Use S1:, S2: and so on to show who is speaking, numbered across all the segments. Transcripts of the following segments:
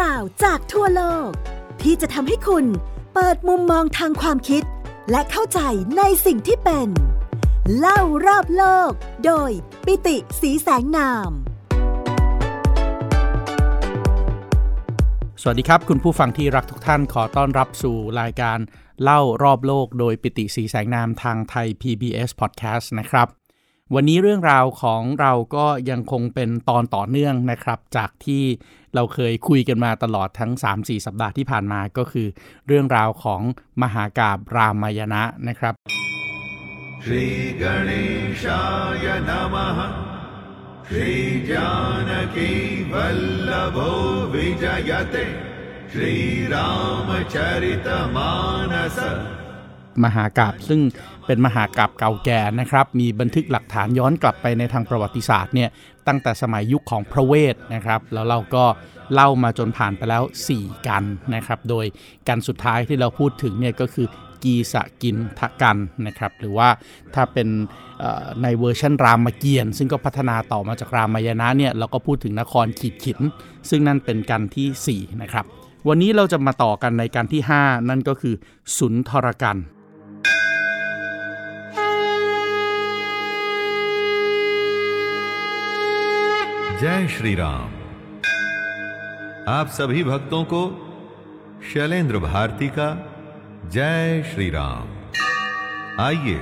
S1: ราวจากทั่วโลก ที่จะทำให้คุณเปิดมุมมองทางความคิด และเข้าใจในสิ่งที่เป็น เล่ารอบโลก โดยปิติสีแสงนาม
S2: สวัสดีครับ คุณผู้ฟังที่รักทุกท่านขอต้อนรับสู่รายการเล่ารอบโลก โดยปิติสีแสงนามทางไทย PBS Podcast นะครับ วันนี้เรื่องราวของเราก็ยังคงเป็นตอนต่อเนื่องนะครับ จากที่เราเคยคุยกันมาตลอดทั้ง 3-4 สัปดาห์ที่ผ่านมาก็คือ เรื่องราวของมหากาบรามายณะนะครับ
S3: श्रीगणेशाय नमः श्रीजानकी वल्लभो विजयते श्रीरामचरितमानस
S2: มหากาบซึ่งเป็นมหากาบเก่าแก่นะครับ มีบันทึกหลักฐานย้อนกลับไปในทางประวัติศาสตร์เนี่ยตั้งแต่สมัยยุคของพระเวทนะครับ แล้วเราก็เล่ามาจนผ่านไปแล้ว 4 กัณฑ์นะครับ โดยกัณฑ์สุดท้ายที่เราพูดถึงเนี่ยก็คือกีษกินธากัณฑ์นะครับ หรือว่าถ้าเป็นในเวอร์ชันรามเกียรติ์ซึ่งก็พัฒนาต่อมาจากรามายณะเนี่ยเราก็พูดถึงนครขีดขิน ซึ่งนั่นเป็นกัณฑ์ที่4 นะครับ วันนี้เราจะมาต่อกันในกัณฑ์ที่ 5 นั่นก็คือสุนทรกัณฑ์
S3: जय श्री राम आप सभी भक्तों को शैलेंद्र भारती का जय श्री राम आइए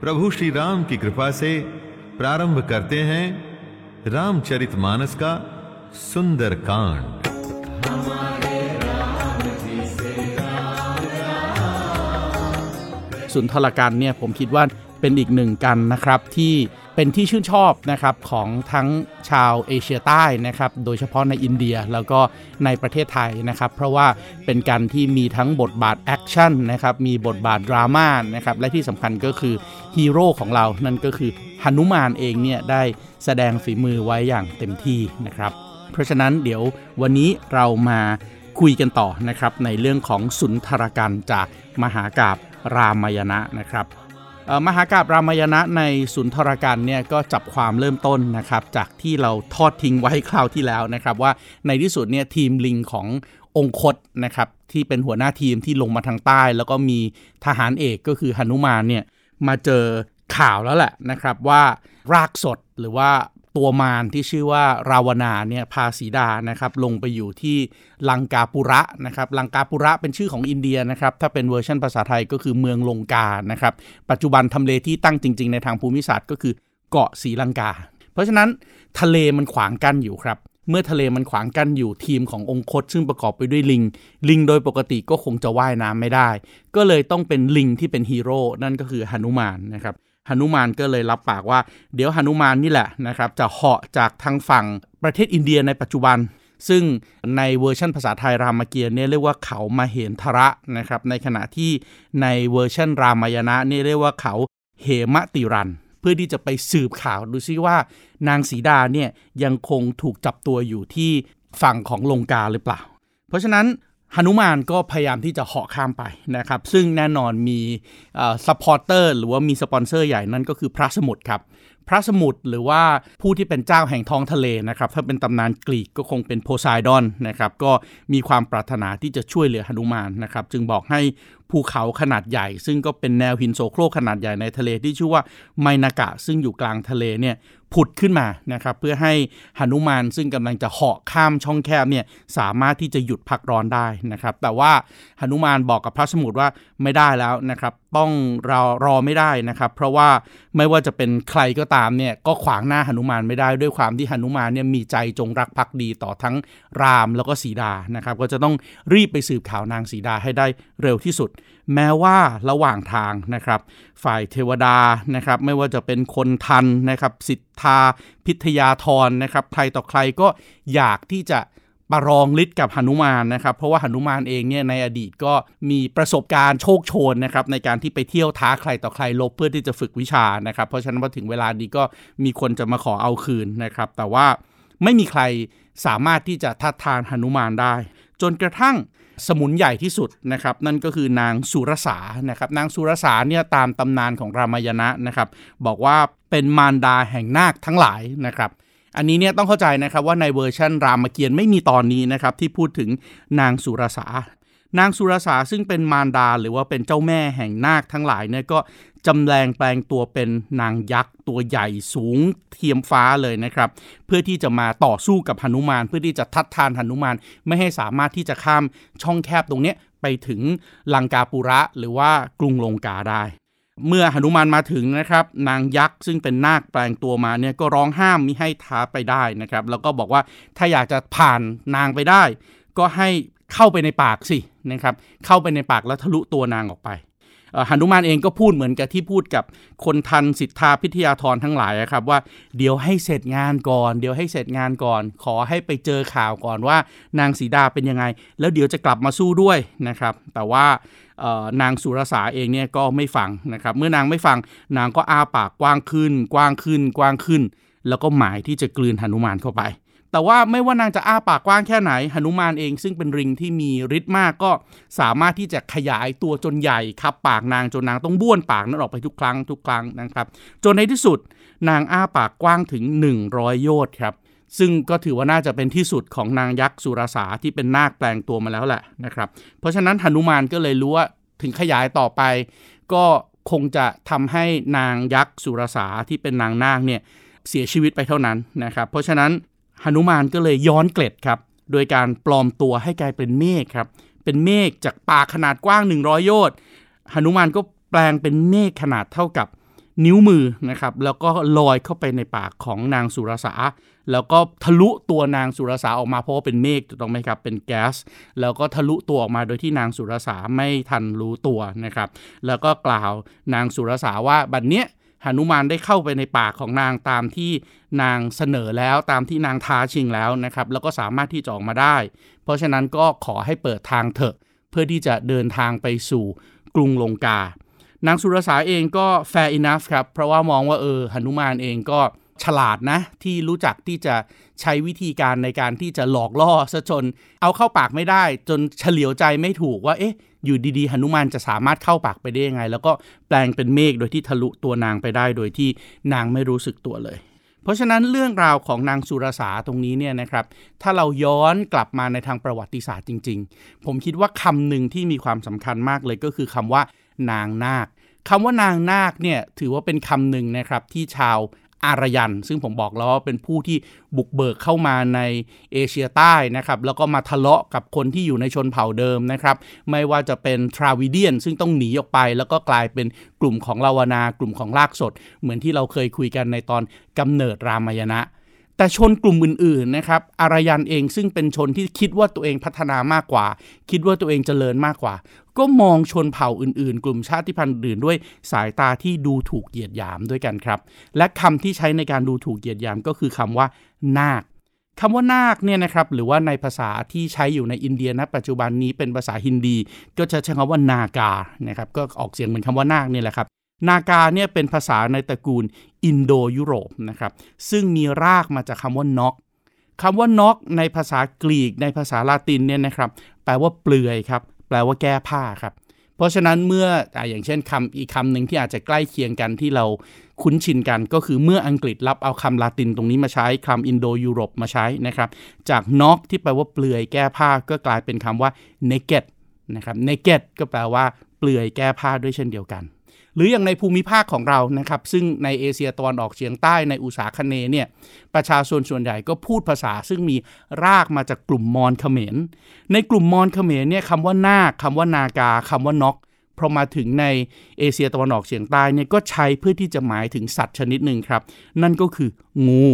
S3: प्रभु श्री राम की कृपा से प्रारंभ करते हैं रामचरितमानस का सुंदर कांड
S2: สุนทรกันเนี่ยผมคิดว่าเป็นอีกหนึ่งกันนะครับที่ เป็นที่ชื่นชอบนะครับของทั้งชาวเอเชียใต้นะครับโดยเฉพาะในอินเดียแล้วก็ในประเทศไทยนะครับ เพราะว่าเป็นกัณฑ์ที่มีทั้งบทบาทแอคชั่นนะครับมีบทบาทดราม่านะครับและที่สำคัญก็คือฮีโร่ของเรานั่นก็คือหนุมานเองเนี่ยได้แสดงฝีมือไว้อย่างเต็มที่นะครับ เพราะฉะนั้นเดี๋ยววันนี้เรามาคุยกันต่อนะครับในเรื่องของสุนทรกัณฑ์จากมหากาบรามายณะนะครับ มหากาบรามายณะในสุนทรกันเนี่ยก็จับความเริ่มต้นนะครับจากที่เราทอดทิ้งไว้คราวที่แล้วนะครับว่าในที่สุดเนี่ยทีมลิงขององคตนะครับที่เป็นหัวหน้าทีมที่ลงมาทางใต้ แล้วก็มีทหารเอกก็คือหนุมานเนี่ยมาเจอข่าวแล้วแหละนะครับว่ารากสดหรือว่า ตัวมารที่ชื่อว่าราวนาเนี่ยพาสีดานะครับลงไปอยู่ที่ลังกาปุระนะครับลังกาปุระเป็นชื่อของอินเดียนะครับถ้าเป็นเวอร์ชันภาษาไทยก็คือเมืองลงกานะครับปัจจุบันทำเลที่ตั้งจริง ๆ ในทางภูมิศาสตร์ก็คือเกาะศรีลังกา เพราะฉะนั้นทะเลมันขวางกั้นอยู่ครับเมื่อทะเลมันขวางกั้นอยู่ทีมขององคต ซึ่งประกอบไปด้วยลิง ลิงโดยปกติก็คงจะว่ายน้ำไม่ได้ ก็เลยต้องเป็นลิงที่เป็นฮีโร่นั่นก็คือหนุมานนะครับ หนุมานก็เลยรับปากว่า เดี๋ยวหนุมานนี่แหละนะครับจะเหาะจากทางฝั่งประเทศอินเดียในปัจจุบัน ซึ่งในเวอร์ชันภาษาไทยรามเกียรติ์เนี่ยเรียกว่าเขามาเห็นทระนะครับในขณะที่ในเวอร์ชันรามายณะเนี่ยเรียกว่าเขาเหมติรันเพื่อที่จะไปสืบข่าวดูซิว่านางสีดาเนี่ยยังคงถูกจับตัวอยู่ที่ฝั่งของลงกาหรือเปล่า เพราะฉะนั้น หนุมานก็พยายามที่จะเหาะข้ามไปนะครับ ซึ่งแน่นอนมี supporter หรือว่ามีสปอนเซอร์ใหญ่นั่นก็คือพระสมุทรครับ พระสมุทรหรือว่าผู้ที่เป็นเจ้าแห่งท้องทะเลนะครับ ถ้าเป็นตำนานกรีกก็คงเป็นโพไซดอนนะครับ ก็มีความปรารถนาที่จะช่วยเหลือหนุมานนะครับ จึงบอกให้ภูเขาขนาดใหญ่ ซึ่งก็เป็นแนวหินโซโครกขนาดใหญ่ในทะเลที่ชื่อว่าไมนากะ ซึ่งอยู่กลางทะเลเนี่ย ผุดขึ้นมานะครับเพื่อให้หนุมานซึ่งกำลังจะเหาะข้ามช่องแคบเนี่ยสามารถที่จะหยุดพักร้อนได้นะครับแต่ว่าหนุมานบอกกับพระสมุทรว่าไม่ได้แล้วนะครับ ต้องรอรอไม่ได้นะครับ เพราะว่าไม่ว่าจะเป็นใครก็ตามเนี่ยก็ขวางหน้าหนุมานไม่ได้ ด้วยความที่หนุมานเนี่ยมีใจจงรักภักดีต่อทั้งรามแล้วก็สีดานะครับ ก็จะต้องรีบไปสืบข่าวนางสีดาให้ได้เร็วที่สุด แม้ว่าระหว่างทางนะครับ ฝ่ายเทวดานะครับ ไม่ว่าจะเป็นคนทันนะครับสิทธาพิทยาธรนะครับ ใครต่อใครก็อยากที่จะ ประลองฤทธิ์กับหนุมานนะครับเพราะว่าหนุมานเองเนี่ยในอดีตก็มีประสบการณ์โชคโชนนะครับในการที่ไปเที่ยวท้าใครต่อใครลบเพื่อที่จะฝึกวิชานะครับเพราะฉะนั้นพอถึงเวลานี้ก็มีคนจะมาขอเอาคืนนะครับ แต่ว่าไม่มีใครสามารถที่จะทัดทานหนุมานได้ จนกระทั่งสมุนใหญ่ที่สุดนะครับนั่นก็คือนางสุรสานะครับนางสุรสาเนี่ยตามตำนานของรามายณะนะครับบอกว่าเป็นมารดาแห่งนาคทั้งหลายนะครับ อันนี้เนี่ยต้องเข้าใจนะครับว่าในเวอร์ชันรามเกียรติ์ไม่มีตอนนี้นะครับที่พูดถึงนางสุรสานางสุรสาซึ่งเป็นมารดาหรือว่าเป็นเจ้าแม่แห่งนาคทั้งหลายเนี่ยก็จำแรงแปลงตัวเป็นนางยักษ์ตัวใหญ่สูงเทียมฟ้าเลยนะครับ เพื่อที่จะมาต่อสู้กับหนุมาน เพื่อที่จะทัดทานหนุมาน ไม่ให้สามารถที่จะข้ามช่องแคบตรงนี้ไปถึงลังกาปุระหรือว่ากรุงลงกาได้ เมื่อหนุมานมาถึงนะครับ นางยักษ์ซึ่งเป็นนาคแปลงตัวมาเนี่ยก็ร้องห้ามมิให้ท้าไปได้นะครับ แล้วก็บอกว่าถ้าอยากจะผ่านนางไปได้ ก็ให้เข้าไปในปากสินะครับ เข้าไปในปากแล้วทะลุตัวนางออกไปหนุมานเองก็พูดเหมือนกับที่พูดกับคนทันสิทธาพิทยาธรทั้งหลายครับว่าเดี๋ยวให้เสร็จงานก่อน เดี๋ยวให้เสร็จงานก่อน ขอให้ไปเจอข่าวก่อนว่านางสีดาเป็นยังไง แล้วเดี๋ยวจะกลับมาสู้ด้วยนะครับ แต่ว่า นางสุรสาเองเนี่ยก็ไม่ฟังนะครับ เมื่อนางไม่ฟังนางก็อ้าปากกว้างขึ้น กว้างขึ้น กว้างขึ้น แล้วก็หมายที่จะกลืนหนุมานเข้าไป แต่ว่าไม่ว่านางจะอ้าปากกว้างแค่ไหนหนุมานเองซึ่งเป็นริงที่มีฤทธิ์มากก็สามารถที่จะขยายตัวจนใหญ่ครับปากนางจนนางต้องบ้วนปากนั้นออกไปทุกครั้งทุกครั้งนะครับ จนในที่สุดนางอ้าปากกว้างถึง 100 โยชน์ครับ ซึ่งก็ถือว่าน่าจะเป็นที่สุดของนางยักษ์สุรสาที่เป็นนาคแปลงตัวมาแล้วแหละนะครับ เพราะฉะนั้นหนุมานก็เลยรู้ว่าถึงขยายต่อไป ก็คงจะทำให้นางยักษ์สุรสาที่เป็นนางนาคเนี่ยเสียชีวิตไปเท่านั้นนะครับ เพราะฉะนั้นหนุมานก็เลยย้อนเกล็ดครับ โดยการปลอมตัวให้กลายเป็นเมฆครับ เป็นเมฆจากปากขนาดกว้าง 100 โยชน์หนุมานก็แปลงเป็นเมฆขนาดเท่ากับ นิ้วมือนะครับแล้วก็ลอยเข้าไปในปากของนางสุรสา แล้วก็ทะลุตัวนางสุรสาออกมาเพราะว่าเป็นเมฆถูกต้องไหมครับเป็นแก๊สแล้วก็ทะลุตัวออกมาโดยที่นางสุรสาไม่ทันรู้ตัวนะครับ แล้วก็กล่าวนางสุรสาว่าบัดเนี้ยหนุมานได้เข้าไปในปากของนางตามที่นางเสนอแล้วตามที่นางท้าชิงแล้วนะครับแล้วก็สามารถที่จะออกมาได้ เพราะฉะนั้นก็ขอให้เปิดทางเถอะ เพื่อที่จะเดินทางไปสู่กรุงลงกา นางสุรสาเองก็ fair enough ครับ เพราะว่ามองว่าเออหนุมานเองก็ฉลาดนะ ที่รู้จักที่จะใช้วิธีการในการที่จะหลอกล่อซะจน เอาเข้าปากไม่ได้ จนเฉลียวใจไม่ถูกว่าเอ๊ะ อยู่ดีๆหนุมานจะสามารถเข้าปากไปได้ยังไง แล้วก็แปลงเป็นเมฆโดยที่ทะลุตัวนางไปได้โดยที่นางไม่รู้สึกตัวเลย เพราะฉะนั้นเรื่องราวของนางสุรสาตรงนี้เนี่ยนะครับ ถ้าเราย้อนกลับมาในทางประวัติศาสตร์จริง ๆ ผมคิดว่าคำหนึ่งที่มีความสำคัญมากเลยก็คือคำว่านางนาค คำว่านางนาคเนี่ยถือว่าเป็นคำหนึ่งนะครับที่ชาวอารยัน ซึ่งผมบอกแล้วว่าเป็นผู้ที่บุกเบิกเข้ามาในเอเชียใต้นะครับ แล้วก็มาทะเลาะกับคนที่อยู่ในชนเผ่าเดิมนะครับ ไม่ว่าจะเป็นทราวิเดียน ซึ่งต้องหนีออกไป แล้วก็กลายเป็นกลุ่มของลาวนากลุ่มของลากสด เหมือนที่เราเคยคุยกันในตอนกำเนิดรามายณะแต่ชนกลุ่มอื่นๆนะครับอารยันเองซึ่งเป็นชนที่คิดว่าตัวเองพัฒนามากกว่า คิดว่าตัวเองเจริญมากกว่า ก็มองชนเผ่าอื่นๆ กลุ่มชาติพันธุ์อื่นด้วยสายตาที่ดูถูกเหยียดหยามด้วยกันครับ และคำที่ใช้ในการดูถูกเหยียดหยามก็คือคำว่านาคคำว่านาคเนี่ยนะครับหรือว่าในภาษาที่ใช้อยู่ในอินเดียณปัจจุบันนี้เป็นภาษาฮินดี ก็จะใช้คำว่านากานะครับก็ออกเสียงเหมือนคำว่านาคนี่แหละครับนากาเนี่ยเป็นภาษาในตระกูลอินโดยุโรปนะครับซึ่งมีรากมาจากคำว่าน็อกคำว่าน็อกในภาษากรีกในภาษาลาตินเนี่ยนะครับแปลว่าเปลือยครับ แปลว่าแก้ผ้าครับ เพราะฉะนั้นเมื่อออย่างเช่นคำอีกคำหนึ่งที่อาจจะใกล้เคียงกันที่เราคุ้นชินกันก็คือเมื่ออังกฤษรับเอาคำลาตินตรงนี้มาใช้คำอินโดยุโรปมาใช้นะครับ จากน็อกที่แปลว่าเปลือยแก้ผ้าก็กลายเป็นคำว่า naked นะครับ naked ก็แปลว่าเปลือยแก้ผ้าด้วยเช่นเดียวกัน หรืออย่างในภูมิภาคของเรานะครับ ซึ่งในเอเชียตะวันออกเฉียงใต้ในอุษาคเนเนี่ยประชาชนส่วนใหญ่ก็พูดภาษา ซึ่งมีรากมาจากกลุ่มมอญเขมร ในกลุ่มมอญเขมรเนี่ยคำว่านาคคำว่านากาคำว่านกพอมาถึงในเอเชียตะวันออกเฉียงใต้เนี่ยก็ใช้เพื่อที่จะหมายถึงสัตว์ชนิดหนึ่งครับ นั่นก็คืองู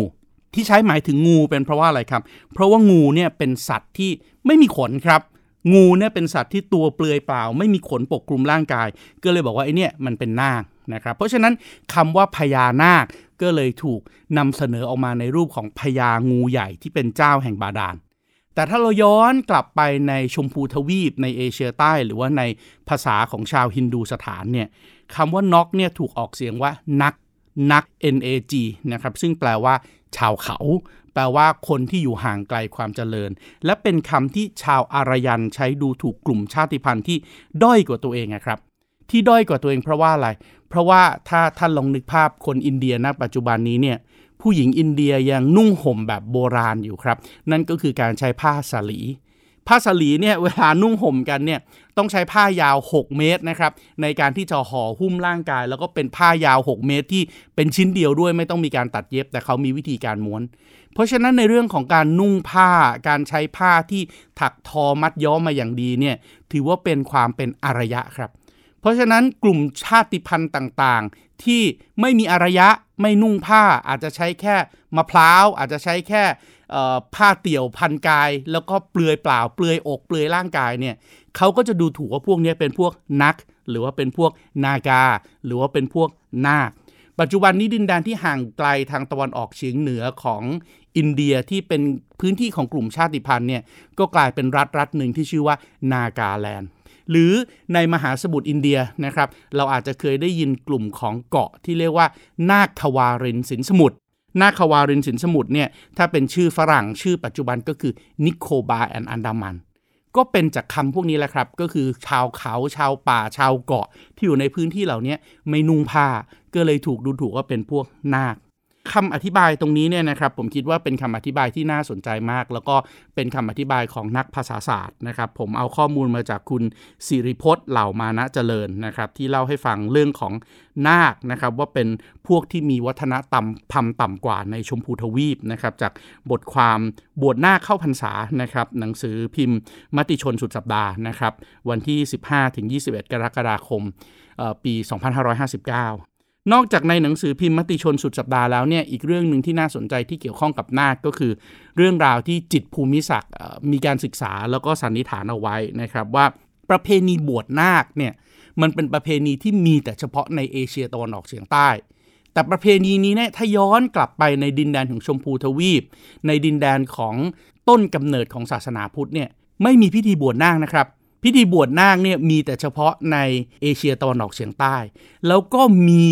S2: ที่ใช้หมายถึงงูเป็นเพราะว่าอะไรครับ เพราะว่างูเนี่ยเป็นสัตว์ที่ไม่มีขนครับ งูเนี่ยเป็นสัตว์ที่ตัวเปลือยเปล่า ไม่มีขนปกคลุมร่างกาย ก็เลยบอกว่าไอ้นี่มันเป็นนาคนะครับ เพราะฉะนั้นคำว่าพญานาคก็เลยถูกนำเสนอออกมาในรูปของพญางูใหญ่ที่เป็นเจ้าแห่งบาดาล แต่ถ้าเราย้อนกลับไปในชมพูทวีปในเอเชียใต้หรือว่าในภาษาของชาวฮินดูสถานเนี่ยคำว่าน็อกเนี่ยถูกออกเสียงว่านักนัก N A G นะครับซึ่งแปลว่าชาวเขา แปลว่าคนที่อยู่ห่างไกลความเจริญ และเป็นคำที่ชาวอารยันใช้ดูถูกกลุ่มชาติพันธุ์ที่ด้อยกว่าตัวเองนะครับ ที่ด้อยกว่าตัวเองเพราะว่าอะไร เพราะว่าถ้าท่านลองนึกภาพคนอินเดียณปัจจุบันนี้เนี่ยผู้หญิงอินเดียยังนุ่งห่มแบบโบราณอยู่ครับ นั่นก็คือการใช้ผ้าสาลี ผ้าสลีเนี่ยเวลานุ่งห่มกันเนี่ยต้องใช้ผ้ายาว 6 เมตรนะครับในการที่จะห่อหุ้มร่างกาย แล้วก็เป็นผ้ายาว 6 เมตร ที่เป็นชิ้นเดียวด้วยไม่ต้องมีการตัดเย็บ แต่เขามีวิธีการม้วน เพราะฉะนั้นในเรื่องของการนุ่งผ้าการใช้ผ้าที่ถักทอมัดย้อมมาอย่างดีเนี่ยถือว่าเป็นความเป็นอารยะครับ เพราะฉะนั้นกลุ่มชาติพันธุ์ต่าง ที่ไม่มีอารยะไม่นุ่งผ้าอาจจะใช้แค่มะพร้าว อาจจะใช้แค่ผ้าเตี่ยวพันกาย แล้วก็เปลือยเปล่าเปลือยอกเปลือยร่างกายเนี่ยเขาก็จะดูถูกว่าพวกนี้เป็นพวกนัก หรือว่าเป็นพวกนากา หรือว่าเป็นพวกนาคปัจจุบันนี้ดินแดนที่ห่างไกลทางตะวันออกเฉียงเหนือของอินเดียที่เป็นพื้นที่ของกลุ่มชาติพันธุ์เนี่ยก็กลายเป็นรัฐรัฐหนึ่งที่ชื่อว่านากาแลนด์ หรือในมหาสมุทรอินเดียนะครับ เราอาจจะเคยได้ยินกลุ่มของเกาะที่เรียกว่า นาควารินสินสมุทรนาควารินสินสมุทรเนี่ยถ้าเป็นชื่อฝรั่งชื่อปัจจุบันก็คือ Nicobar and Andaman ก็เป็นจากคำพวกนี้แหละครับ ก็คือชาวเขาชาวป่าชาวเกาะที่อยู่ในพื้นที่เหล่านี้ไม่นุ่งผ้า ก็เลยถูกดูถูกว่าเป็นพวกนาค คำอธิบายตรงนี้เนี่ยนะครับผมคิดว่าเป็นคำอธิบายที่น่าสนใจมาก แล้วก็เป็นคำอธิบายของนักภาษาศาสตร์นะครับ ผมเอาข้อมูลมาจากคุณสิริพจน์เหล่ามานะเจริญนะครับ ที่เล่าให้ฟังเรื่องของนาคนะครับว่าเป็นพวกที่มีวัฒนธรรมพำต่ำกว่าในชมพูทวีปนะครับจากบทความบวชนาคเข้าพรรษานะครับหนังสือพิมพ์ มติชนสุดสัปดาห์นะครับวันที่ 15-21 กรกฎาคมปี 2559 นอกจากในหนังสือพิมพ์มติชนสุดสัปดาห์แล้วเนี่ยอีกเรื่องหนึ่งที่น่าสนใจที่เกี่ยวข้องกับนาคก็คือ เรื่องราวที่จิตภูมิศักดิ์มีการศึกษาแล้วก็สันนิษฐานเอาไว้นะครับว่าประเพณีบวชนาคเนี่ยมันเป็นประเพณีที่มีแต่เฉพาะในเอเชียตะวันออกเฉียงใต้ แต่ประเพณีนี้เนี่ยถ้าย้อนกลับไปในดินแดนของชมพูทวีป ในดินแดนของต้นกำเนิดของศาสนาพุทธเนี่ยไม่มีพิธีบวชนาคนะครับ พิธีบวชนาคเนี่ยมีแต่เฉพาะในเอเชียตะวันออกเฉียงใต้ แล้วก็มี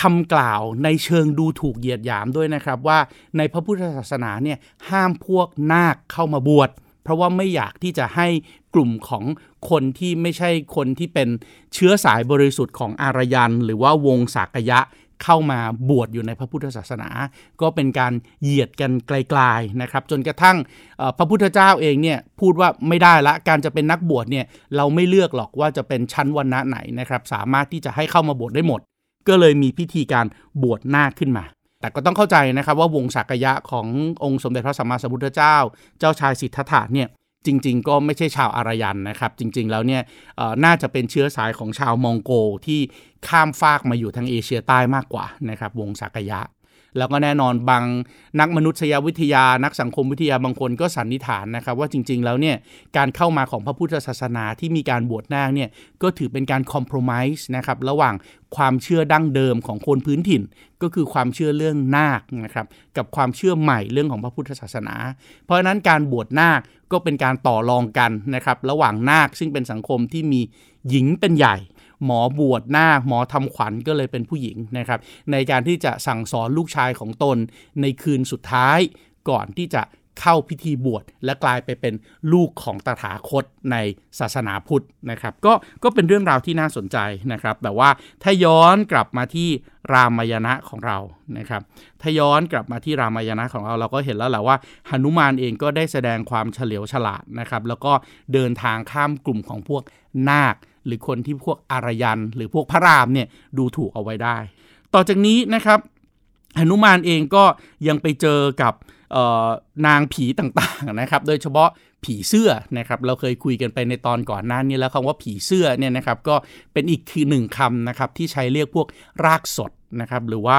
S2: คำกล่าวในเชิงดูถูกเหยียดหยามด้วยนะครับ ว่าในพระพุทธศาสนาเนี่ยห้ามพวกนาคเข้ามาบวชเพราะว่าไม่อยากที่จะให้กลุ่มของคนที่ไม่ใช่คนที่เป็นเชื้อสายบริสุทธิ์ของอารยัน หรือว่าวงศากยะ เข้ามาบวชอยู่ในพระพุทธศาสนา ก็เป็นการเหยียดกันไกลๆนะครับ จนกระทั่งพระพุทธเจ้าเองเนี่ยพูดว่าไม่ได้ละการจะเป็นนักบวชเนี่ยเราไม่เลือกหรอกว่าจะเป็นชั้นวันณะไหนนะครับสามารถที่จะให้เข้ามาบวชได้หมด ก็เลยมีพิธีการบวชหน้าขึ้นมาแต่ก็ต้องเข้าใจนะครับว่าวงศักยะขององค์สมเด็จพระสัมมาสัมพุทธเจ้า เจ้าชายสิทธัตถะเนี่ย จริง ๆ ก็ไม่ใช่ชาวอารยันนะครับ จริง ๆ แล้วเนี่ยน่าจะเป็นเชื้อสายของชาวมองโกที่ข้ามฟากมาอยู่ทางเอเชียใต้มากกว่านะครับ วงศักยะ แล้วก็แน่นอนบางนักมนุษยวิทยานักสังคมวิทยาบางคนก็สันนิษฐานนะครับว่าจริง ๆ แล้วเนี่ยการเข้ามาของพระพุทธศาสนาที่มีการบวชนาคเนี่ยก็ถือเป็นการคอมเพลมไพร์นะครับระหว่างความเชื่อดั้งเดิมของคนพื้นถิ่น ก็คือความเชื่อเรื่องนาคนะครับกับความเชื่อใหม่เรื่องของพระพุทธศาสนา เพราะฉะนั้นการบวชนาคก็เป็นการต่อรองกันนะครับระหว่างนาคซึ่งเป็นสังคมที่มีหญิงเป็นใหญ่ หมอบวชน้าหมอทำขวัญก็เลยเป็นผู้หญิงนะครับ ในการที่จะสั่งสอนลูกชายของตนในคืนสุดท้ายก่อนที่จะเข้าพิธีบวชและกลายไปเป็นลูกของตถาคตในศาสนาพุทธนะครับ ก็ก็เป็นเรื่องราวที่น่าสนใจนะครับ แต่ว่าถ้าย้อนกลับมาที่รามายณะของเรานะครับ ถ้าย้อนกลับมาที่รามายณะของเราเราก็เห็นแล้วแหละว่าหนุมานเองก็ได้แสดงความเฉลียวฉลาดนะครับ แล้วก็เดินทางข้ามกลุ่มของพวกนาค หรือคนที่พวกอารยัน หรือพวกพระรามเนี่ยดูถูกเอาไว้ได้ ต่อจากนี้นะครับหนุมานเองก็ยังไปเจอกับนางผีต่างๆนะครับ โดยเฉพาะผีเสื้อนะครับ เราเคยคุยกันไปในตอนก่อนหน้านี้แล้วคำว่าผีเสื้อเนี่ยนะครับก็เป็นอีกคือหนึ่งคำนะครับที่ใช้เรียกพวกรากสดนะครับหรือว่า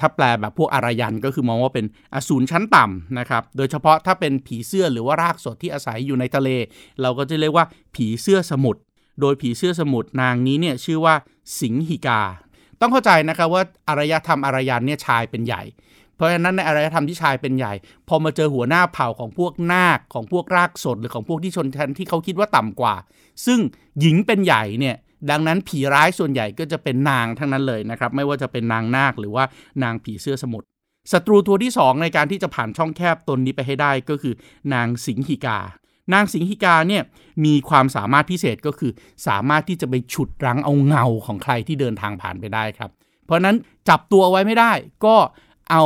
S2: ถ้าแปลแบบพวกอารยันก็คือมองว่าเป็นอสูรชั้นต่ำนะครับ โดยเฉพาะถ้าเป็นผีเสื้อหรือว่ารากสดที่อาศัยอยู่ในทะเล เราก็จะเรียกว่าผีเสื้อสมุทร โดยผีเสื้อสมุทรนางนี้เนี่ยชื่อว่าสิงหิกา ต้องเข้าใจนะครับว่าอารยธรรมอารยันเนี่ยชายเป็นใหญ่ เพราะฉะนั้นในอารยธรรมที่ชายเป็นใหญ่ พอมาเจอหัวหน้าเผ่าของพวกนาคของพวกรากสดหรือของพวกที่ชนชั้นที่เขาคิดว่าต่ำกว่า ซึ่งหญิงเป็นใหญ่เนี่ยดังนั้นผีร้ายส่วนใหญ่ก็จะเป็นนางทั้งนั้นเลยนะครับ ไม่ว่าจะเป็นนางนาคหรือว่านางผีเสื้อสมุทรศัตรูตัวที่ 2 ในการที่จะผ่านช่องแคบตนนี้ไปให้ได้ก็คือนางสิงหิกา นางสิงหิกาเนี่ยมีความสามารถพิเศษก็คือ สามารถที่จะไปฉุดรั้งเอาเงาของใครที่เดินทางผ่านไปได้ครับ เพราะนั้นจับตัวไว้ไม่ได้ก็เอา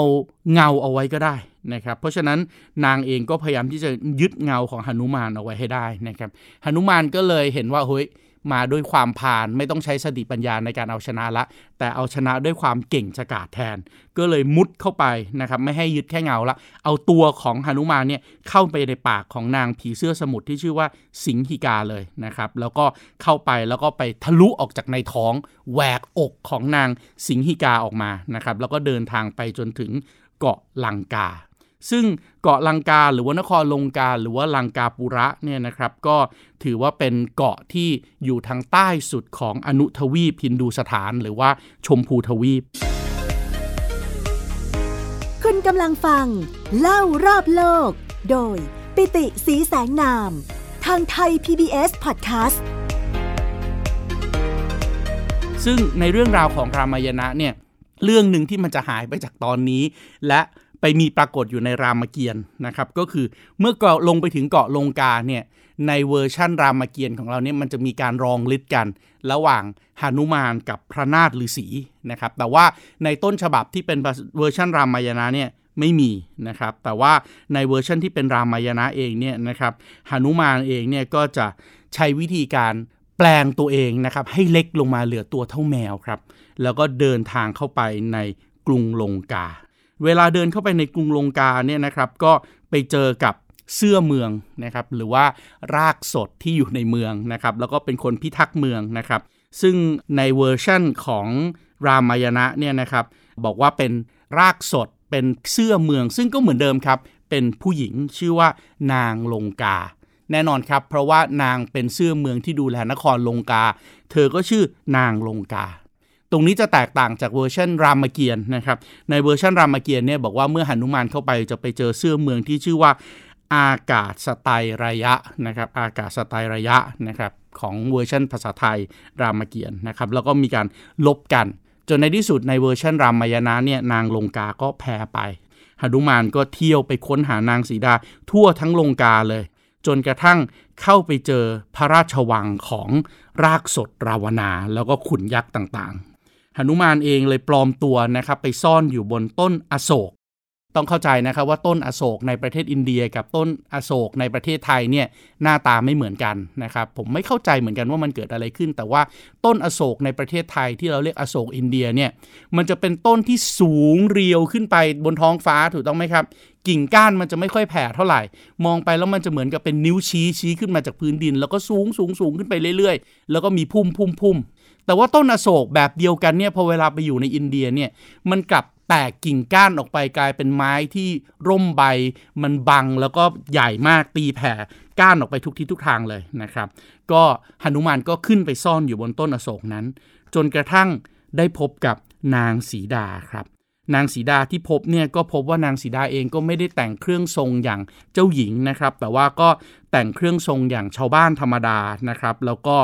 S2: เงาเอาไว้ก็ได้นะครับ เพราะฉะนั้นนางเองก็พยายามที่จะยึดเงาของหนุมานเอาไว้ให้ได้นะครับหนุมานก็เลยเห็นว่าเฮ้ย มาด้วยความพานไม่ต้องใช้สติปัญญาในการเอาชนะละ แต่เอาชนะด้วยความเก่งฉกาจแทน ก็เลยมุดเข้าไปนะครับไม่ให้ยึดแค่เงาละ เอาตัวของหนุมานเนี่ยเข้าไปในปากของนางผีเสื้อสมุทรที่ชื่อว่าสิงหิกาเลยนะครับ แล้วก็เข้าไปแล้วก็ไปทะลุออกจากในท้องแหวกอกของนางสิงหิกาออกมานะครับแล้วก็เดินทางไปจนถึงเกาะลังกา ซึ่งเกาะลังกาหรือว่านครลงกาหรือว่าลังกาปุระเนี่ยนะครับก็ถือว่าเป็นเกาะที่อยู่ทางใต้สุดของอนุทวีปฮินดูสถานหรือว่าชมพูทวีป
S1: คุณกำลังฟัง เล่ารอบโลก โดยปิติสีแสงนาม ทางไทย PBS Podcast
S2: ซึ่งในเรื่องราวของรามายณะเนี่ยเรื่องหนึ่งที่มันจะหายไปจากตอนนี้ และ ไปมีปรากฏอยู่ในรามเกียรตินะครับ ก็คือเมื่อเหาะลงไปถึงเกาะลงกาเนี่ยในเวอร์ชั่นรามเกียรติ์ของเราเนี่ยมันจะมีการลองฤทธิ์กัน ระหว่างหนุมานกับพระนารทฤาษีนะครับ แต่ว่าในต้นฉบับที่เป็นเวอร์ชันรามายณะเนี่ยไม่มีนะครับ แต่ว่าในเวอร์ชันที่เป็นรามายณะเองเนี่ยนะครับหนุมานเองเนี่ยก็จะใช้วิธีการแปลงตัวเองนะครับให้เล็กลงมาเหลือตัวเท่าแมวครับ แล้วก็เดินทางเข้าไปในกรุงลงกา เวลาเดินเข้าไปในกรุงลงกาเนี่ยนะครับ ก็ไปเจอกับเสื้อเมืองนะครับ หรือว่ารากสดที่อยู่ในเมืองนะครับ แล้วก็เป็นคนพิทักษ์เมืองนะครับ ซึ่งในเวอร์ชั่นของรามายณะเนี่ยนะครับ บอกว่าเป็นรากสดเป็นเสื้อเมือง ซึ่งก็เหมือนเดิมครับ เป็นผู้หญิงชื่อว่านางลงกา แน่นอนครับ เพราะว่านางเป็นเสื้อเมืองที่ดูแลนครลงกา เธอก็ชื่อนางลงกา ตรงนี้จะแตกต่างจากเวอร์ชันรามเกียรติ์นะครับ ในเวอร์ชันรามเกียรติ์เนี่ยบอกว่าเมื่อหนุมานเข้าไปจะไปเจอเสื้อเมืองที่ชื่อว่าอากาศสไตระยะนะครับ อากาศสไตระยะนะครับของเวอร์ชันภาษาไทยรามเกียรติ์นะครับ แล้วก็มีการรบกัน จนในที่สุดในเวอร์ชันรามายณะเนี่ยนางลงกาก็แพ้ไปหนุมานก็เที่ยวไปค้นหานางสีดาทั่วทั้งลงกาเลย จนกระทั่งเข้าไปเจอพระราชวังของรากสดราวนา แล้วก็ขุนยักษ์ต่าง หนุมานเองเลยปลอมตัวนะครับไปซ่อนอยู่บนต้นอโศก ต้องเข้าใจนะครับว่าต้นอโศกในประเทศอินเดียกับต้นอโศกในประเทศไทยเนี่ยหน้าตาไม่เหมือนกันนะครับผมไม่เข้าใจเหมือนกันว่ามันเกิดอะไรขึ้น แต่ว่าต้นอโศกในประเทศไทยที่เราเรียกอโศกอินเดียเนี่ยมันจะเป็นต้นที่สูงเรียวขึ้นไปบนท้องฟ้าถูกต้องไหมครับกิ่งก้านมันจะไม่ค่อยแผ่เท่าไหร่ มองไปแล้วมันจะเหมือนกับเป็นนิ้วชี้ชี้ขึ้นมาจากพื้นดิน แล้วก็สูงสูงสูงขึ้นไปเรื่อยๆ แล้วก็มีพุ่มพุ่มพุ่ม แต่ว่าต้นอโศกแบบเดียวกันเนี่ยพอเวลาไปอยู่ในอินเดียเนี่ยมันกลับแตกกิ่งก้านออกไปกลายเป็นไม้ที่ร่มใบ มันบังแล้วก็ใหญ่มากตีแผ่ก้านออกไปทุกทิศทุกทางเลยนะครับ ก็หนุมานก็ขึ้นไปซ่อนอยู่บนต้นอโศกนั้น จนกระทั่งได้พบกับนางสีดาครับ นางสีดาที่พบเนี่ยก็พบว่านางสีดาเองก็ไม่ได้แต่งเครื่องทรงอย่างเจ้าหญิงนะครับ แต่ว่าก็แต่งเครื่องทรงอย่างชาวบ้านธรรมดานะครับ แล้วก็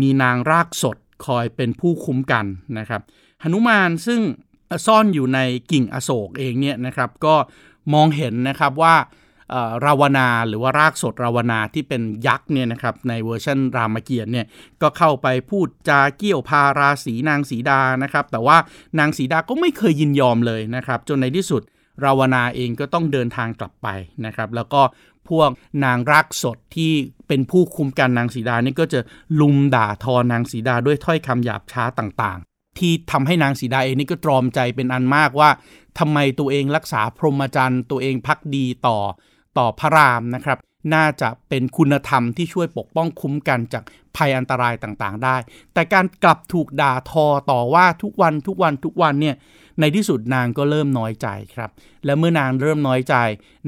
S2: มีนางรากษส คอยเป็นผู้คุ้มกันนะครับหนุมานซึ่งซ่อนอยู่ในกิ่งอโศกเองเนี่ยนะครับก็มองเห็นนะครับว่าราวณะหรือว่ารากษสราวณะที่เป็นยักษ์เนี่ยนะครับในเวอร์ชันรามเกียรติ์เนี่ยก็เข้าไปพูดจาเกี่ยวพาราศีนางสีดานะครับแต่ว่านางสีดาก็ไม่เคยยินยอมเลยนะครับจนในที่สุดราวนาเองก็ต้องเดินทางกลับไปนะครับแล้วก็ พวกนางรักสดที่เป็นผู้คุมกันนางสีดานี่ก็จะลุมด่าทอนางสีดาด้วยถ้อยคำหยาบช้าต่างๆ ที่ทำให้นางสีดาเองนี่ก็ตรอมใจเป็นอันมากว่าทำไมตัวเองรักษาพรหมจรรย์ ตัวเองพักดีต่อต่อพระรามนะครับ น่าจะเป็นคุณธรรมที่ช่วยปกป้องคุ้มกันจากภัยอันตรายต่างๆ ได้ แต่การกลับถูกด่าทอต่อว่าทุกวันทุกวันทุกวันเนี่ย ในที่สุดนางก็เริ่มน้อยใจครับ และเมื่อนางเริ่มน้อยใจ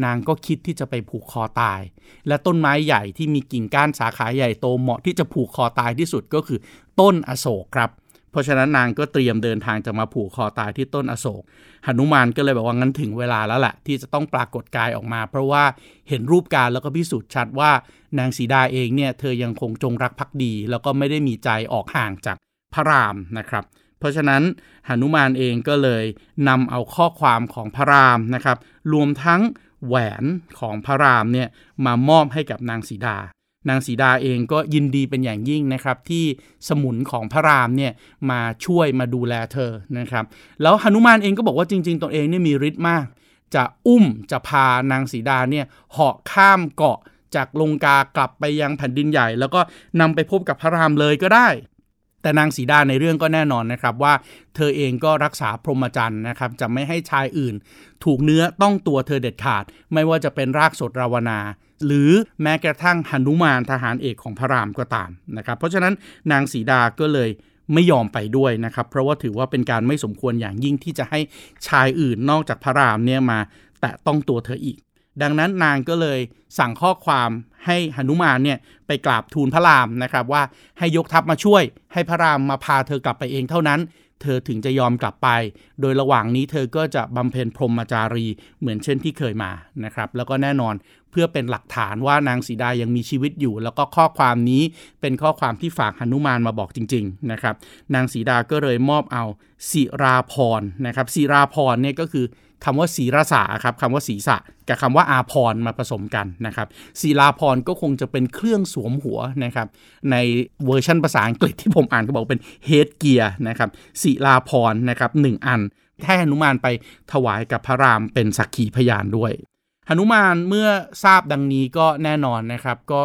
S2: นางก็คิดที่จะไปผูกคอตาย และต้นไม้ใหญ่ที่มีกิ่งก้านสาขาใหญ่โตเหมาะที่จะผูกคอตายที่สุดก็คือต้นอโศกครับ เพราะฉะนั้นนางก็เตรียมเดินทางจะมาผูกคอตายที่ต้นอโศกหนุมานก็เลยบอกว่างั้นถึงเวลาแล้วแหละที่จะต้องปรากฏกายออกมา เพราะว่าเห็นรูปการแล้วก็พิสูจน์ชัดว่านางสีดาเองเนี่ยเธอยังคงจงรักภักดี แล้วก็ไม่ได้มีใจออกห่างจากพระรามนะครับ ราะฉะนั้นหนุมานเองก็เลยนำเอาข้อความของพระรามนะครับ รวมทั้งแหวนของพระรามเนี่ยมามอบให้กับนางสีดา นางสีดาเองก็ยินดีเป็นอย่างยิ่งนะครับ ที่สมุนของพระรามเนี่ยมาช่วยมาดูแลเธอนะครับ แล้วหนุมานเองก็บอกว่าจริง ๆตนเองเนี่ยมีฤทธิ์มาก จะอุ้มจะพานางสีดาเนี่ยเหาะข้ามเกาะจากลงกากลับไปยังแผ่นดินใหญ่ แล้วก็นำไปพบกับพระรามเลยก็ได้ แต่นางสีดาในเรื่องก็แน่นอนนะครับว่าเธอเองก็รักษาพรหมจรรย์นะครับจะไม่ให้ชายอื่น ถูกเนื้อต้องตัวเธอเด็ดขาด ไม่ว่าจะเป็นรากสดราวนา หรือแม้กระทั่งหนุมานทหารเอกของพระรามก็ตามนะครับ เพราะฉะนั้นนางสีดาก็เลยไม่ยอมไปด้วยนะครับ เพราะว่าถือว่าเป็นการไม่สมควรอย่างยิ่งที่จะให้ชายอื่นนอกจากพระรามเนี่ยมาแตะต้องตัวเธออีก ดังนั้นนางก็เลยสั่งข้อความให้หนุมานเนี่ยไปกราบทูลพระรามนะครับว่าให้ยกทัพมาช่วย ให้พระรามมาพาเธอกลับไปเองเท่านั้น เธอถึงจะยอมกลับไป โดยระหว่างนี้เธอก็จะบำเพ็ญพรหมจารีเหมือนเช่นที่เคยมานะครับ แล้วก็แน่นอนเพื่อเป็นหลักฐานว่านางสีดายังมีชีวิตอยู่ แล้วก็ข้อความนี้เป็นข้อความที่ฝากหนุมานมาบอกจริง ๆนะครับ นางสีดาก็เลยมอบเอาศิราพรนะครับศิราพรเนี่ยก็คือ คำว่าศีรษะครับคำว่าศีรษะกับคำว่าอาพรมาผสมกันนะครับศีลาพรก็คงจะเป็นเครื่องสวมหัวนะครับ ในเวอร์ชันภาษาอังกฤษที่ผมอ่านก็บอกเป็นเฮดเกียร์นะครับศีลาพรนะครับหนึ่งอันแท้หนุมานไปถวายกับพระรามเป็นสักขีพยานด้วยหนุมานเมื่อทราบดังนี้ก็แน่นอนนะครับ ก็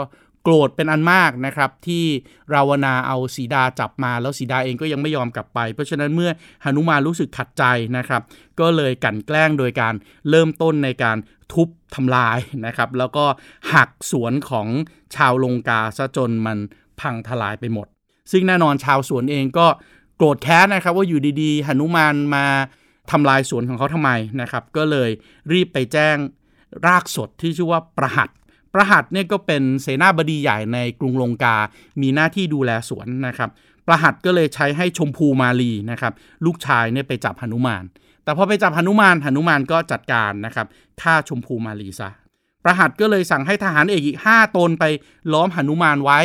S2: รธเป็นอันมากนะครับที่ราวนาเอาสีดาจับมาแล้วสีดาเองก็ยังไม่ยอมกลับไป เพราะฉะนั้นเมื่อหนุมานรู้สึกขัดใจนะครับ ก็เลยกันแกล้งโดยการเริ่มต้นในการทุบทำลายนะครับ แล้วก็หักสวนของชาวลงกาซะจนมันพังทลายไปหมด ซึ่งแน่นอนชาวสวนเองก็โกรธแค้นนะครับ ว่าอยู่ดีๆหนุมานมาทำลายสวนของเขาทำไมนะครับ ก็เลยรีบไปแจ้งรากสดที่ชื่อว่าประหัต ประหัตเนี่ยก็เป็นเสนาบดีใหญ่ในกรุงลงกา มีหน้าที่ดูแลสวนนะครับ ประหัตก็เลยใช้ให้ชมพูมาลีนะครับ ลูกชายเนี่ยไปจับหนุมาน แต่พอไปจับหนุมานหนุมานก็จัดการนะครับฆ่าชมพูมาลีซะ ประหัตก็เลยสั่งให้ทหารเอกอีก 5 ตนไปล้อมหนุมานไว้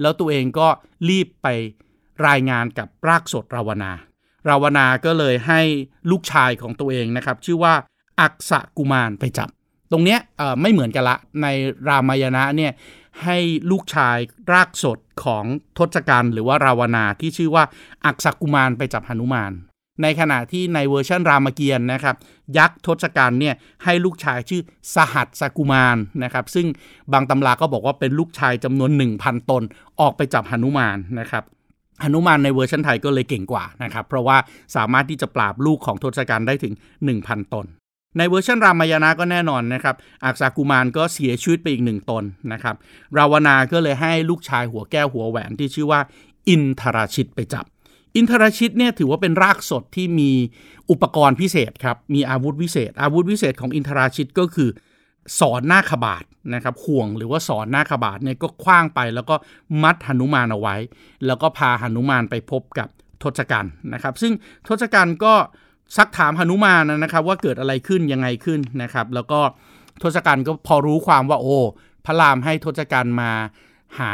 S2: แล้วตัวเองก็รีบไปรายงานกับรากสดราวนา ราวนาก็เลยให้ลูกชายของตัวเองนะครับ ชื่อว่าอักษกุมารไปจับ ตรงเนี้ยไม่เหมือนกันละ ในรามายณะเนี่ยให้ลูกชายรากสดของทศกัณฐ์หรือว่าราวนาที่ชื่อว่าอักษกุมารไปจับหนุมาน ในขณะที่ในเวอร์ชันรามเกียรตินะครับ ยักษ์ทศกัณฐ์เนี่ยให้ลูกชายชื่อสหัสสกุมารนะครับ ซึ่งบางตำราก็บอกว่าเป็นลูกชายจำนวน 1,000 ตนออกไปจับหนุมานนะครับหนุมานในเวอร์ชันไทยก็เลยเก่งกว่านะครับ เพราะว่าสามารถที่จะปราบลูกของทศกัณฐ์ได้ถึง 1,000 ตน ในเวอร์ชันรามายณะก็แน่นอนนะครับอักษากุมารก็เสียชีวิตไปอีกหนึ่งตนนะครับ ราวนาก็เลยให้ลูกชายหัวแก้วหัวแหวนที่ชื่อว่า อินทราชิตไปจับ อินทราชิตเนี่ยถือว่าเป็นรากสดที่มีอุปกรณ์พิเศษครับ มีอาวุธวิเศษ อาวุธวิเศษของอินทราชิตก็คือ สอนหน้าขบาดนะครับห่วงหรือว่าสอนหน้าขบาดเนี่ยก็คว้างไปแล้วก็มัดหนุมานเอาไว้ แล้วก็พาหนุมานไปพบกับทศกัณฐ์นะครับ ซึ่งทศกัณฐ์ก็ ซักถามหนุมานนะครับ ว่าเกิดอะไรขึ้นยังไงขึ้นนะครับ แล้วก็ทศกัณฐ์ก็พอรู้ความว่าโอ้พระรามให้ทศกัณฐ์มาหา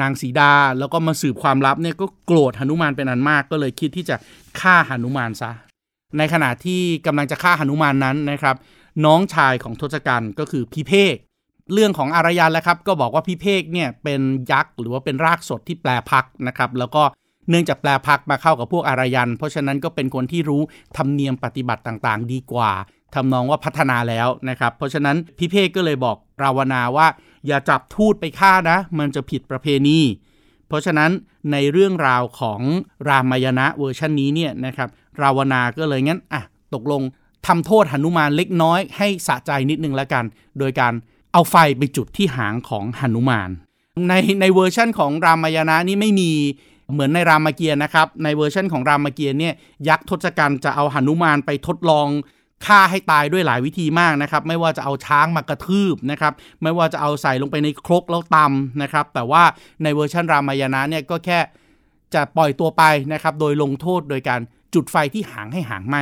S2: นางสีดา แล้วก็มาสืบความลับเนี่ยก็โกรธหนุมานเป็นอันมาก ก็เลยคิดที่จะฆ่าหนุมานซะ ในขณะที่กำลังจะฆ่าหนุมานนั้นนะครับ น้องชายของทศกัณฐ์ก็คือพิเภกเรื่องของอารยันแล้วครับ ก็บอกว่าพิเภกเนี่ยเป็นยักษ์หรือว่าเป็นรากสดที่แปลพักนะครับ แล้วก็เเนื่องจากแปลพักมาเข้ากับพวกอารยัน เพราะฉะนั้นก็เป็นคนที่รู้ธรรมเนียมปฏิบัติต่างๆ ดีกว่าทำนองว่าพัฒนาแล้วนะครับ เพราะฉะนั้นพี่เพกก็เลยบอกราวนาว่า อย่าจับทูตไปฆ่านะ มันจะผิดประเพณี เพราะฉะนั้นในเรื่องราวของรามายณะเวอร์ชันนี้เนี่ยนะครับราวนาก็เลยงั้นอะตกลงทำโทษหนุมานเล็กน้อยให้สะใจนิดนึงแล้วกัน โดยการเอาไฟไปจุดที่หางของหนุมาน ในในเวอร์ชั่นของรามายณะนี้ไม่มี เหมือนในรามเกียรติ์นะครับ ในเวอร์ชันของรามเกียรติ์เนี่ยยักษ์ทศกัณฐ์จะเอาหนุมานไปทดลองฆ่าให้ตายด้วยหลายวิธีมากนะครับ ไม่ว่าจะเอาช้างมากระทืบนะครับ ไม่ว่าจะเอาใส่ลงไปในครกแล้วตำนะครับ แต่ว่าในเวอร์ชันรามายณะเนี่ยก็แค่จะปล่อยตัวไปนะครับ โดยลงโทษโดยการจุดไฟที่หางให้หางไหม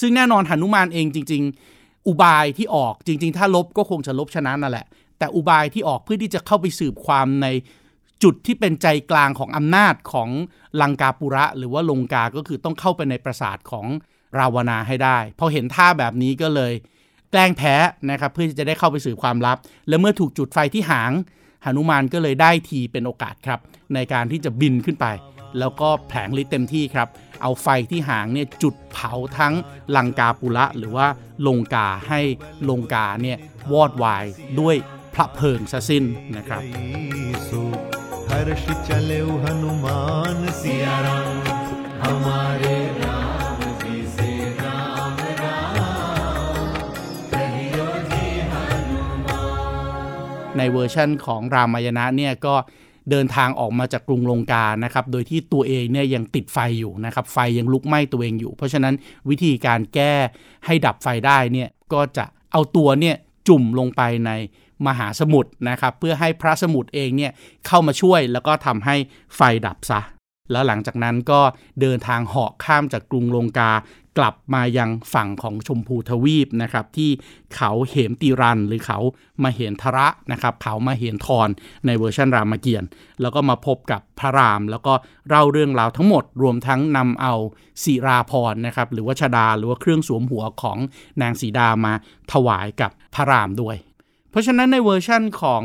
S2: ซึ่งแน่นอนหนุมานเองจริง ๆ อุบายที่ออกจริง ๆ ถ้าลบก็คงจะลบชนะนั่นแหละ แต่อุบายที่ออกเพื่อที่จะเข้าไปสืบความใน จุดที่เป็นใจกลางของอำนาจของลังกาปุระ หรือว่าลงกา ก็คือต้องเข้าไปในปราสาทของราวนาให้ได้ พอเห็นท่าแบบนี้ก็เลย แกล้งแพ้นะครับเพื่อจะได้เข้าไปสื่อความลับ และเมื่อถูกจุดไฟที่หางหนุมานก็เลยได้ทีเป็นโอกาสครับ ในการที่จะบินขึ้นไป แล้วก็แผลงฤทธิ์เต็มที่ครับ เอาไฟที่หางเนี่ยจุดเผาทั้งลังกาปุระหรือว่าลงกาให้ลงกาเนี่ยวอดวายด้วยพระเพลิงซะสิ้นนะครับ
S3: हर्ष चले हनुमान सिया राम हमारे राम जी से राम राम कहियो जी
S2: ในเวอร์ชั่นของรามายณะเนี่ยก็เดินทางออกมาจากกรุงลงกานะครับ โดยที่ตัวเองเนี่ยยังติดไฟอยู่นะครับ ไฟยังลุกไหม้ตัวเองอยู่ เพราะฉะนั้นวิธีการแก้ให้ดับไฟได้เนี่ยก็จะเอาตัวเนี่ยจุ่มลงไปใน มหาสมุทรนะครับ เพื่อให้พระสมุทรเองเนี่ยเข้ามาช่วยแล้วก็ทำให้ไฟดับซะ แล้วหลังจากนั้นก็เดินทางเหาะข้ามจากกรุงลงกากลับมายังฝั่งของชมพูทวีปนะครับ ที่เขาเหมติรัน หรือเขามาเหนทระนะครับ เขามาเหนทรในเวอร์ชันรามเกียรติ์แล้วก็มาพบกับพระราม แล้วก็เล่าเรื่องราวทั้งหมดรวมทั้งนำเอาศิราภรณ์นะครับ หรือว่าชฎาหรือว่าเครื่องสวมหัวของนางสีดามาถวายกับพระรามด้วย เพราะฉะนั้นในเวอร์ชั่นของ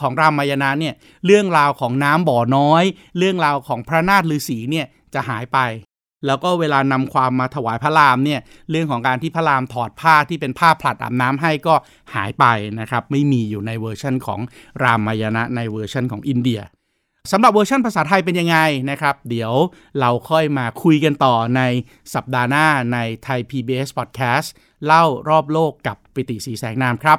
S2: ของรามายณะเนี่ยเรื่องราวของน้ำบ่อน้อย เรื่องราวของพระนารทฤาษีเนี่ยจะหายไป แล้วก็เวลานำความมาถวายพระรามเนี่ยเรื่องของการที่พระรามถอดผ้าที่เป็นผ้าผลัดอาบน้ำให้ก็หายไปนะครับไม่มีอยู่ในเวอร์ชั่นของรามายณะในเวอร์ชั่นของอินเดียสำหรับเวอร์ชันภาษาไทยเป็นยังไงนะครับ เดี๋ยวเราค่อยมาคุยกันต่อในสัปดาห์หน้าในไทย PBS Podcast เล่ารอบโลกกับปิติ ศรีแสงนามครับ